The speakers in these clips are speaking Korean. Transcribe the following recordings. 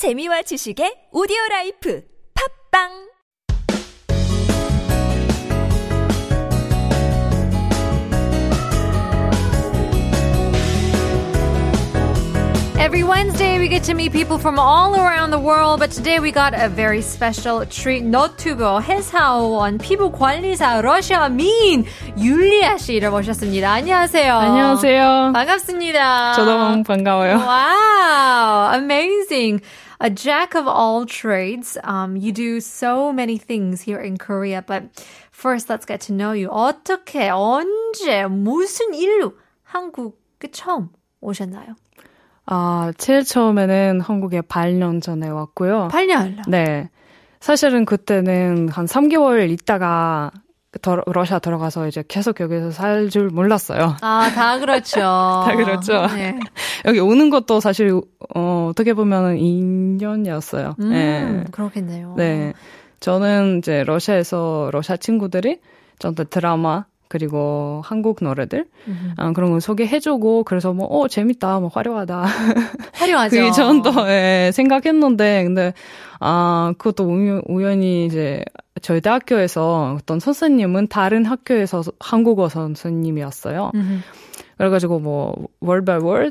재미와 지식의 오디오 라이프 팟빵 Every Wednesday, we get to meet people from all around the world, but today we got a very special treat. 너튜버 회사원 피부 관리사 러시아인 율리아 씨를 모셨습니다. 안녕하세요. 안녕하세요. 반갑습니다. 저도 반가워요. Wow, amazing. A jack of all trades. Um, you do so many things here in Korea, but first, let's get to know you. 어떻게, 언제, 무슨 일로 한국에 처음 오셨나요? 아, 제일 처음에는 한국에 8년 전에 왔고요. 8년. 네. 사실은 그때는 한 3개월 있다가 더, 러시아 들어가서 이제 계속 여기서 살 줄 몰랐어요. 아, 다 그렇죠. 다 그렇죠. 네. 여기 오는 것도 사실, 어, 어떻게 보면은 2년이었어요. 음, 네. 그렇겠네요. 네. 저는 이제 러시아에서 러시아 친구들이 저한테 드라마, 그리고 한국 노래들 아, 그런 거 소개해주고 그래서 뭐어 재밌다 뭐 화려하다 화려하죠. 그 전도 예, 생각했는데 근데 아 그것도 우연, 우연히 이제 저희 대학교에서 어떤 선생님은 다른 학교에서 한국어 선생님이었어요. 음. 그래가지고 뭐 word 어,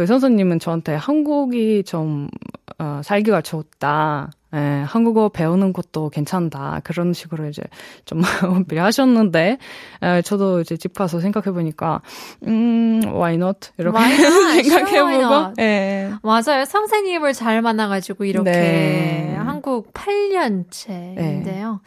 그 선생님은 저한테 한국이 좀 어, 살기가 좋다. 예, 한국어 배우는 것도 괜찮다. 그런 식으로 이제 좀 어필하셨는데, 예, 저도 이제 집 가서 생각해보니까, 음, why not? 이렇게 Why? Sure, 생각해보고, not? 예. 맞아요. 선생님을 잘 만나가지고 이렇게 네. 한국 8년째인데요.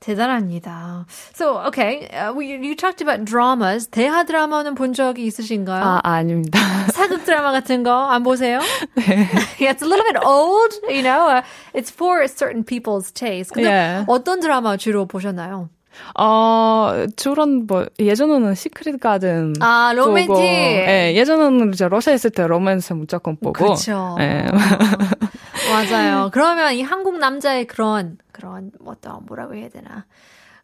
대단합니다. So, okay. Uh, we, you talked about dramas. 대하 드라마는 본 적이 있으신가요? 아, 아닙니다. 사극 드라마 같은 거 안 보세요? yeah, it's a little bit old, you know. Uh, it's for certain people's taste. 근데 Yeah. 어떤 드라마 주로 보셨나요? 어, 주로 뭐, 예전에는 시크릿 가든. 아, 로맨틱. 보고, 예, 예전에는 이제 러시아 있을 때 로맨스 무조건 보고. 그렇죠. 예. 맞아요. 그러면 이 한국 남자의 그런 그런 어떤 뭐라고 해야 되나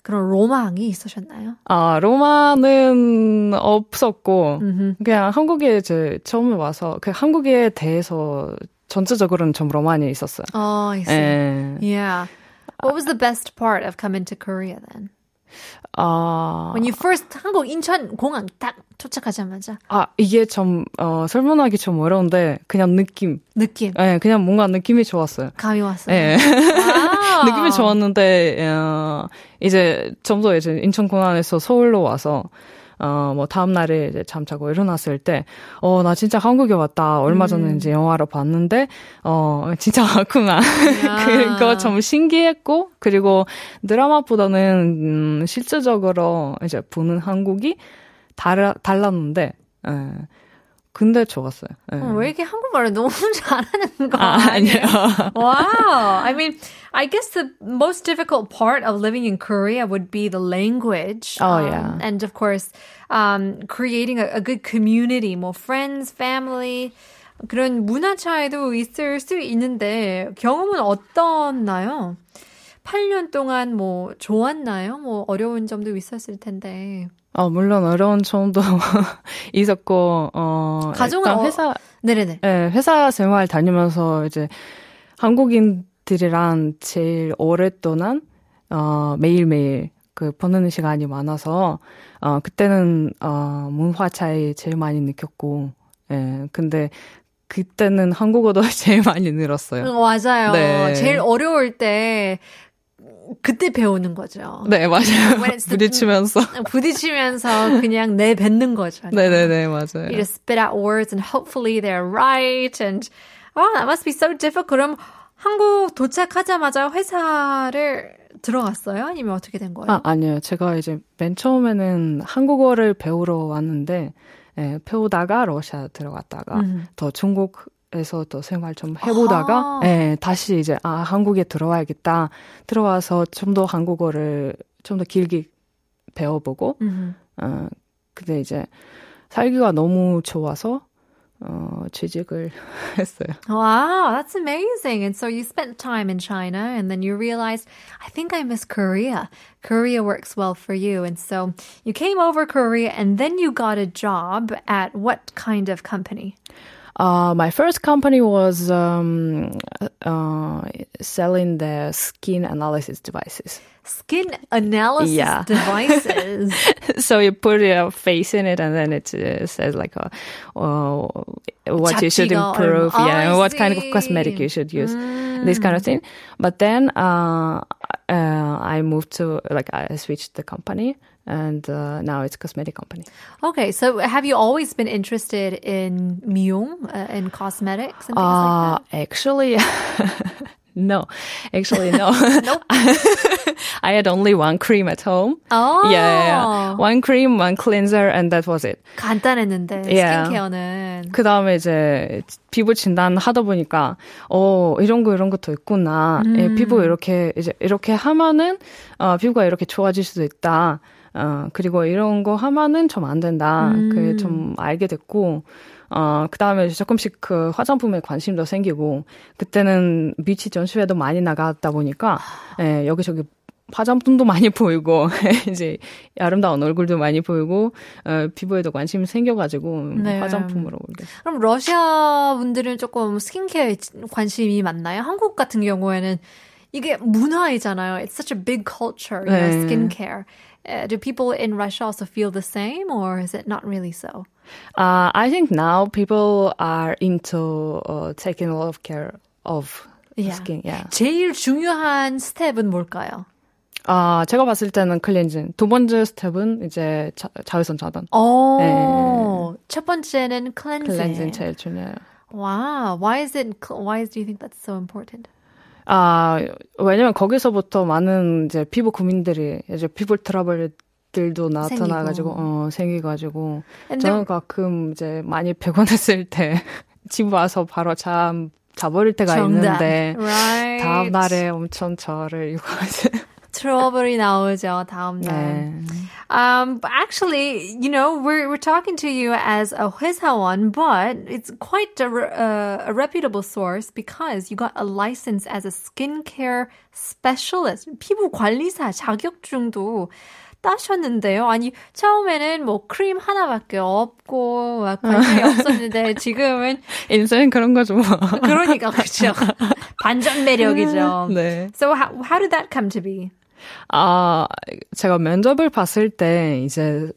그런 로망이 있으셨나요? 아, 로마는 없었고, 음흠. 그냥 한국에 이제 처음에 와서, 그 한국에 대해서 전체적으로는 좀 로만이 있었어요. 어, I see. 예. Yeah. What was the best part of coming to Korea then? 아, When you first 한국 인천 공항 딱 도착하자마자 아, 이게 좀, 어, 설명하기 좀 어려운데, 그냥 느낌. 느낌 예, 그냥 뭔가 느낌이 좋았어요. 감이 왔어요. 예. 아. 느낌이 좋았는데, 어, 이제 좀 더 이제 인천 공항에서 서울로 와서, 어, 뭐, 다음 날에 이제 잠자고 일어났을 때, 어, 나 진짜 한국에 왔다. 얼마 전에 음. 이제 영화를 봤는데, 어, 진짜 왔구나. 그거 좀 신기했고, 그리고 드라마보다는, 음, 실질적으로 이제 보는 한국이 달, 달랐는데, 예. 근데 좋았어요. 예. 어, 왜 이렇게 한국말을 너무 잘하는 거 아, 아니에요? 아니에요. wow. I mean, I guess the most difficult part of living in Korea would be the language. Oh, um, yeah. And of course, um, creating a, a good community, more friends, family. 그런 문화 차이도 있을 수 있는데 경험은 어떻나요? 8년 동안 뭐 좋았나요? 뭐 어려운 점도 있었을 텐데. 어, 물론 어려운 점도 있었고, 어, 가정은 일단 어- 회사, 네네네. 예, 회사 생활 다니면서 이제 한국인들이랑 제일 오랫동안, 어, 매일매일 그 보내는 시간이 많아서, 어, 그때는, 어, 문화 차이 제일 많이 느꼈고, 예, 근데 그때는 한국어도 제일 많이 늘었어요. 어, 맞아요. 네. 제일 어려울 때 그때 배우는 거죠. 네, 맞아요. 부딪히면서. 부딪히면서 그냥 내뱉는 거죠. 네네네, 맞아요. You just spit out words and hopefully they're right. And oh, that must be so difficult. 그럼 한국 도착하자마자 회사를 들어갔어요? 아니면 어떻게 된 거예요? 아, 아니요. 제가 이제 맨 처음에는 한국어를 배우러 왔는데, 예, 배우다가 러시아 들어갔다가, 음. 더 중국 에서 또 생활 좀 해보다가, 아하. 예, 다시 이제, 아, 한국에 들어와야겠다. 들어와서 좀 더 한국어를 좀 더 길게 배워보고, 음. 어, 근데 이제 살기가 너무 좋아서, 어, 취직을 했어요. Wow, that's amazing. And so you spent time in China and then you realized, I think I miss Korea. Korea works well for you. And so you came over Korea and then you got a job at what kind of company? Uh, my first company was um, uh, selling the skin analysis devices. Skin analysis yeah. devices. so you put your face in it, and then it uh, says like, uh, oh, what you should improve, yeah, and what kind of cosmetic you should use, mm. this kind of mm. thing. But then uh, I moved to like I switched the company. And uh, now it's cosmetic company. okay, so have you always been interested in 미용, uh, in cosmetics and things Uh, like that? actually, no. Actually, no. I had only one cream at home. Oh, Yeah, yeah, yeah. One cream, one cleanser, and that was it. 간단했는데 Yeah. 스킨케어는 그 다음에 이제 피부 진단 하다 보니까, 어, 이런 거, 이런 것도 있구나. 예, 피부 이렇게, 이제 이렇게 하면은, 어, 피부가 이렇게 좋아질 수도 있다. 어, 그리고 이런 거 하면은 좀 안 된다. 그게 좀 알게 됐고, 어, 그 다음에 조금씩 그 화장품에 관심도 생기고, 그때는 뮤치 전시회도 많이 나갔다 보니까, 예, 여기저기 화장품도 많이 보이고, 이제 아름다운 얼굴도 많이 보이고, 어, 피부에도 관심이 생겨가지고, 네. 화장품으로 그럼 러시아 분들은 조금 스킨케어에 관심이 많나요? 한국 같은 경우에는 이게 문화이잖아요. It's such a big culture, you know, 네. skincare. Uh, do people in Russia also feel the same, or is it not really so? Uh, I think now people are into uh, taking a lot of care of Yeah. skin. Yeah. 제일 중요한 스텝은 뭘까요? 아, 제가 봤을 때는 클렌징. 두 번째 스텝은 이제 자, 자외선 차단. 어, 첫 번째는 클렌징 cleansing. 제일 중요해요. Wow, why is it? cl- Why do you think that's so important? 아, 왜냐면 거기서부터 많은 이제 피부 고민들이 이제 피부 트러블 들도 나타나가지고, 어, 생기가지고. 저는 가끔 이제 많이 피곤했을 때 집 와서 바로 잠, 자버릴 때가 정답. 있는데. right. 다음 날에 엄청 저를 이거 트러블이 나오죠. 다음 날. 네. Um, actually, you know, we're we're talking to you as a 회사원, but it's quite a, uh, a reputable source because you got a license as a skincare specialist. 피부 관리사 자격증도 따셨는데요. 아니 처음에는 뭐 크림 하나밖에 없고 막 관심이 없었는데 지금은 인생 그런 거죠. 뭐. 그러니까 그렇죠. 반전 매력이죠. 네. So how how did that come to be? 아, 제가 면접을 봤을 때 이제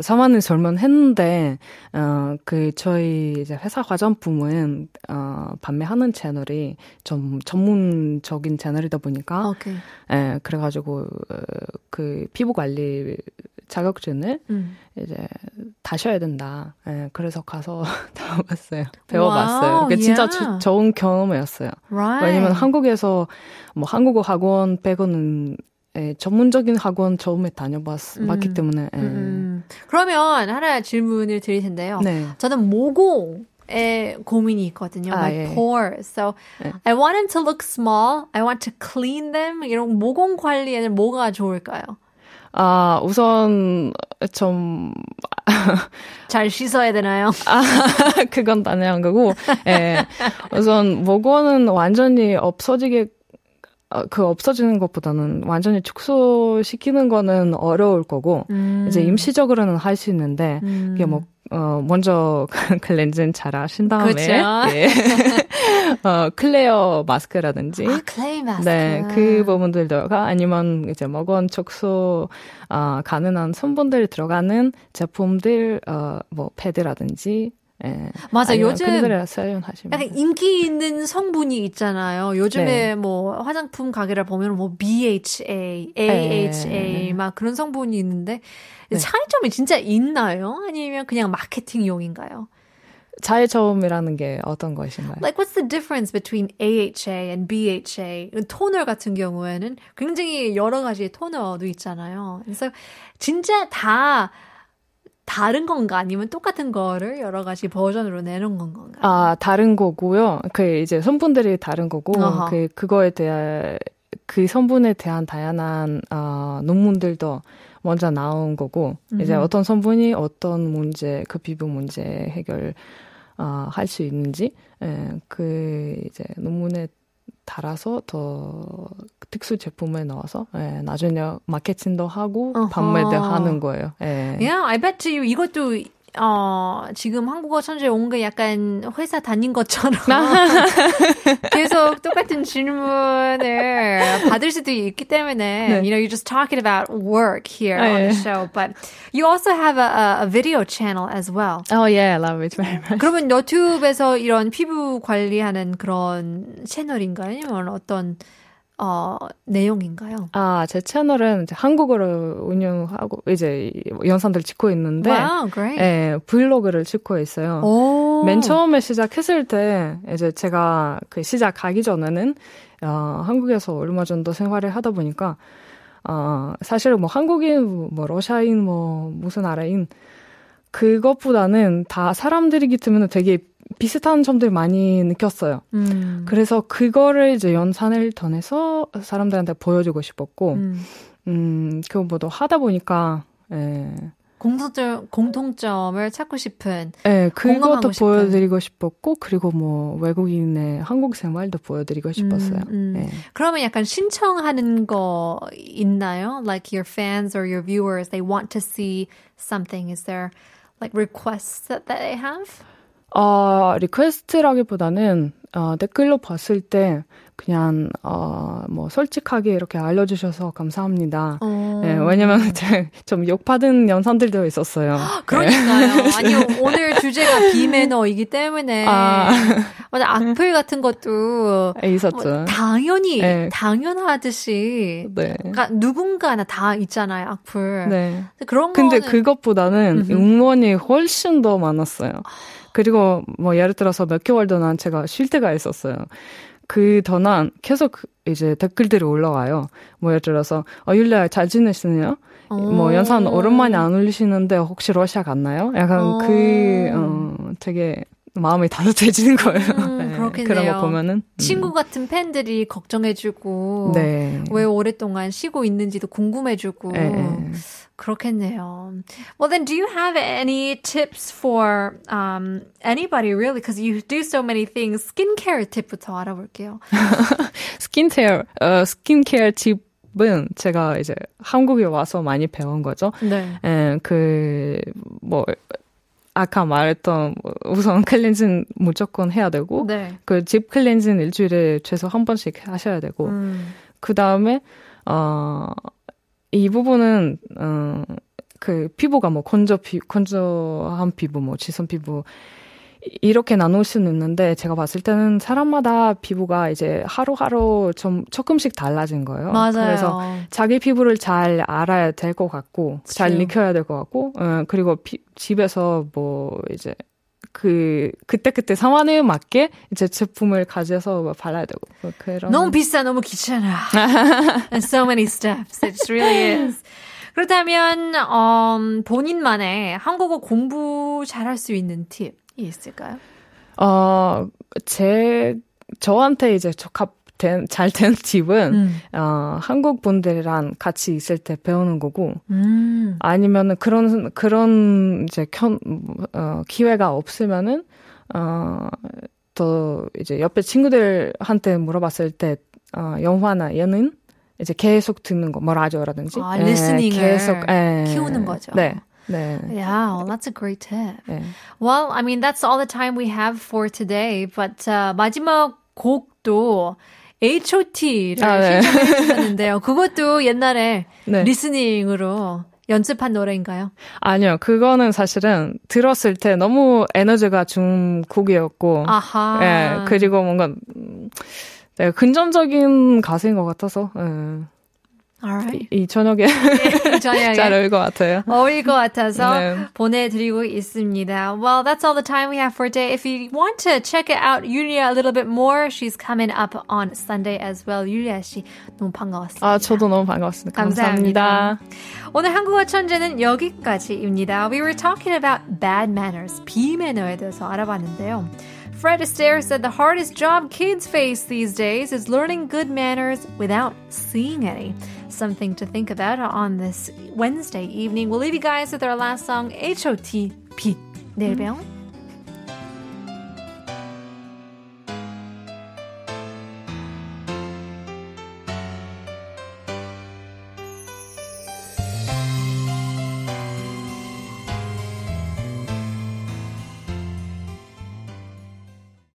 사만을 설문했는데 어, 그 저희 이제 회사 화장품은 어, 판매하는 채널이 좀 전문적인 채널이다 보니까 오케이. 예, 그래 가지고 어, 그 피부 관리 자격증을 음. 이제 따셔야 된다. 예, 그래서 가서 배워봤어요. 배워봤어요. Wow, 그게 진짜 yeah. 조- 좋은 경험이었어요. Right. 왜냐면 한국에서 뭐 한국어 학원 빼고는 예, 전문적인 학원 처음에 다녀봤기 때문에 예. 음. 그러면 하나 질문을 드릴 텐데요. 네. 저는 모공 에 고민이 있거든요. 아, my 예. pores. So 네. I want them to look small. I want to clean them. 이런 모공 관리에는 뭐가 좋을까요? 아 우선 좀 잘 씻어야 되나요? 아, 그건 당연한 거고, 예. 우선, 모공은 완전히 없어지게, 어, 그 없어지는 것보다는 완전히 축소시키는 거는 어려울 거고, 음. 이제 임시적으로는 할 수 있는데, 그게 뭐, 어, 먼저 클렌징 잘 하신 다음에. 예. 어, 클레이 마스크라든지, 아, 클레이 마스크. 네, 그 부분들 들어가 아니면 이제 모공 축소 어, 가능한 성분들 들어가는 제품들 어, 뭐 패드라든지 예. 맞아, 아니면 요즘 약간 인기 있는 성분이 있잖아요. 요즘에 네. 뭐 화장품 가게를 보면 뭐 BHA, AHA 네. 막 그런 성분이 있는데 차이점이 진짜 있나요? 아니면 그냥 마케팅용인가요? 자의점이라는 게 어떤 것인가요? Like what's the difference between AHA and BHA? 토너 같은 경우에는 굉장히 여러 가지의 토너도 있잖아요. 그래서 진짜 다 다른 건가 아니면 똑같은 거를 여러 가지 버전으로 내놓은 건가? 아 다른 거고요. 그 이제 성분들이 다른 거고 어허. 그 그거에 대한 그 성분에 대한 다양한 어, 논문들도 먼저 나온 거고 이제 어떤 성분이 어떤 문제 그 피부 문제 해결 어, 할수 있는지 예, 그 이제 논문에 달아서 더 특수 제품에 넣어서 예, 나중에 마케팅도 하고. 판매도 하는 거예요. 예. Yeah, I bet you 이것도 어, 지금 한국어 천재 온 게 약간 회사 다닌 것처럼 계속 똑같은 질문을 받을 수도 있기 때문에 네. you know you're just talking about work here 아, on 예. the show but you also have a, a, a video channel as well. Oh yeah, I love it very much. 그러면 유튜브에서 이런 피부 관리하는 그런 채널인가요? 아니면 어떤 어, 내용인가요? 아, 제 채널은 이제 한국어로 운영하고 이제 영상들 찍고 있는데 Wow. 예, 브이로그를 찍고 있어요. 오. 맨 처음에 시작했을 때 이제 제가 그 시작하기 전에는 어, 한국에서 얼마 정도 생활을 하다 보니까 어, 사실 뭐 한국인, 뭐 러시아인, 뭐 무슨 나라인 그것보다는 다 사람들이기 때문에 되게 비슷한 점들 많이 느꼈어요. 음. 그래서 그거를 이제 연산을 통해서 사람들한테 보여주고 싶었고, 음, 음. 그거보다 하다 보니까, 예, 공통점, 공통점을 찾고 싶은. 예, 공감하고 그것도 싶은. 보여드리고 싶었고, 그리고 뭐 외국인의 한국 생활도 보여드리고 싶었어요. 음, 음. 예. 그러면 약간 신청하는 거 있나요? Like your fans or your viewers, they want to see something. Is there like requests that, that they have? 어, 리퀘스트라기보다는, 어, 댓글로 봤을 때, 그냥, 어, 뭐, 솔직하게 이렇게 알려주셔서 감사합니다. 어. 예, 왜냐면, 좀 욕받은 영상들도 있었어요. 그러니까요. 아니 오늘 주제가 비매너이기 때문에 아. 맞아 악플 같은 것도 예, 있었죠. 뭐 당연히 네. 당연하듯이 네. 그러니까 누군가나 다 있잖아요 악플. 네. 그런 근데 거는 그것보다는. 응원이 훨씬 더 많았어요. 그리고 뭐 예를 들어서 몇 개월 동안 제가 쉴 때가 있었어요. 그 동안 계속 이제 댓글들이 올라와요. 뭐 예를 들어서 어 율리야 잘 지내시네요? 뭐 연산 오랜만에 안 올리시는데 혹시 러시아 갔나요? 약간 어. 그 어, 되게 마음이 따뜻해지는 거예요. 음, 네, 그렇겠네요. 그런 거 보면은 음. 친구 같은 팬들이 걱정해주고 네. 왜 오랫동안 쉬고 있는지도 궁금해주고 예, 예. 그렇겠네요. Well, then, do you have any tips for um, anybody really? Because you do so many things. Skincare 팁부터 알아볼게요. 스킨케어 어 스킨케어 팁 은 제가 이제 한국에 와서 많이 배운 거죠. 네. 예, 그, 뭐, 아까 말했던, 뭐 우선 클렌징 무조건 해야 되고, 네. 그집 클렌징 일주일에 최소 한 번씩 하셔야 되고, 음. 그 다음에, 어, 이 부분은, 어, 그 피부가 뭐 건조 피, 건조한 피부, 뭐 지선 피부, 이- 이렇게 나눌 수는 있는데, 제가 봤을 때는 사람마다 피부가 이제 하루하루 좀 조금씩 달라진 거예요. 맞아요. 그래서 자기 피부를 잘 알아야 될 것 같고 잘 True. 익혀야 될 것 같고 어, 그리고 피- 집에서 뭐 이제 그 그때 그때 상황에 맞게 이제 제품을 가져서 뭐 발라야 되고 뭐 그런 너무 비싸, 너무 귀찮아. And so many steps. It really is. 그렇다면 음, 본인만의 한국어 공부 잘할 수 있는 팁이 있을까요? 어 제 저한테 이제 적합 된 잘 된 팁은 음. 어 한국 분들이랑 같이 있을 때 배우는 거고 음. 아니면은 그런 그런 이제 현, 어, 기회가 없으면은 어 또 이제 옆에 친구들한테 물어봤을 때 어, 영화나 예능 이제 계속 듣는 거, 뭐 라디오라든지 아, 예, listening을 계속 예. 키우는 거죠. 네, 네. Yeah, well, that's a great tip. 네. Well, I mean, that's all the time we have for today. But uh, 마지막 곡도 H.O.T.를 아, 네. 신청해 주셨는데요. 그것도 옛날에 네. 리스닝으로 연습한 노래인가요? 아니요, 그거는 사실은 들었을 때 너무 에너지가 준 곡이었고, 아하. 예, 그리고 뭔가 음, 네, 근전적인 가수인 것 같아서 예, Alright. 이, 이 저녁에 저녁에 잘 어울 것 같아요. 어울릴 것 같아서 네. 보내드리고 있습니다. Well, that's all the time we have for today. If you want to check it out, Yulia a little bit more, she's coming up on Sunday as well. 유리아 씨 너무 반가웠습니다. 아, 저도 너무 반갑습니다. 감사합니다. 감사합니다. 오늘 한국어 천재는 여기까지입니다. We were talking about bad manners, 비매너에 대해서 알아봤는데요. Fred Astaire said the hardest job kids face these days is learning good manners without seeing any. Something to think about on this Wednesday evening. We'll leave you guys with our last song, H.O.T.P. 내일 봬요.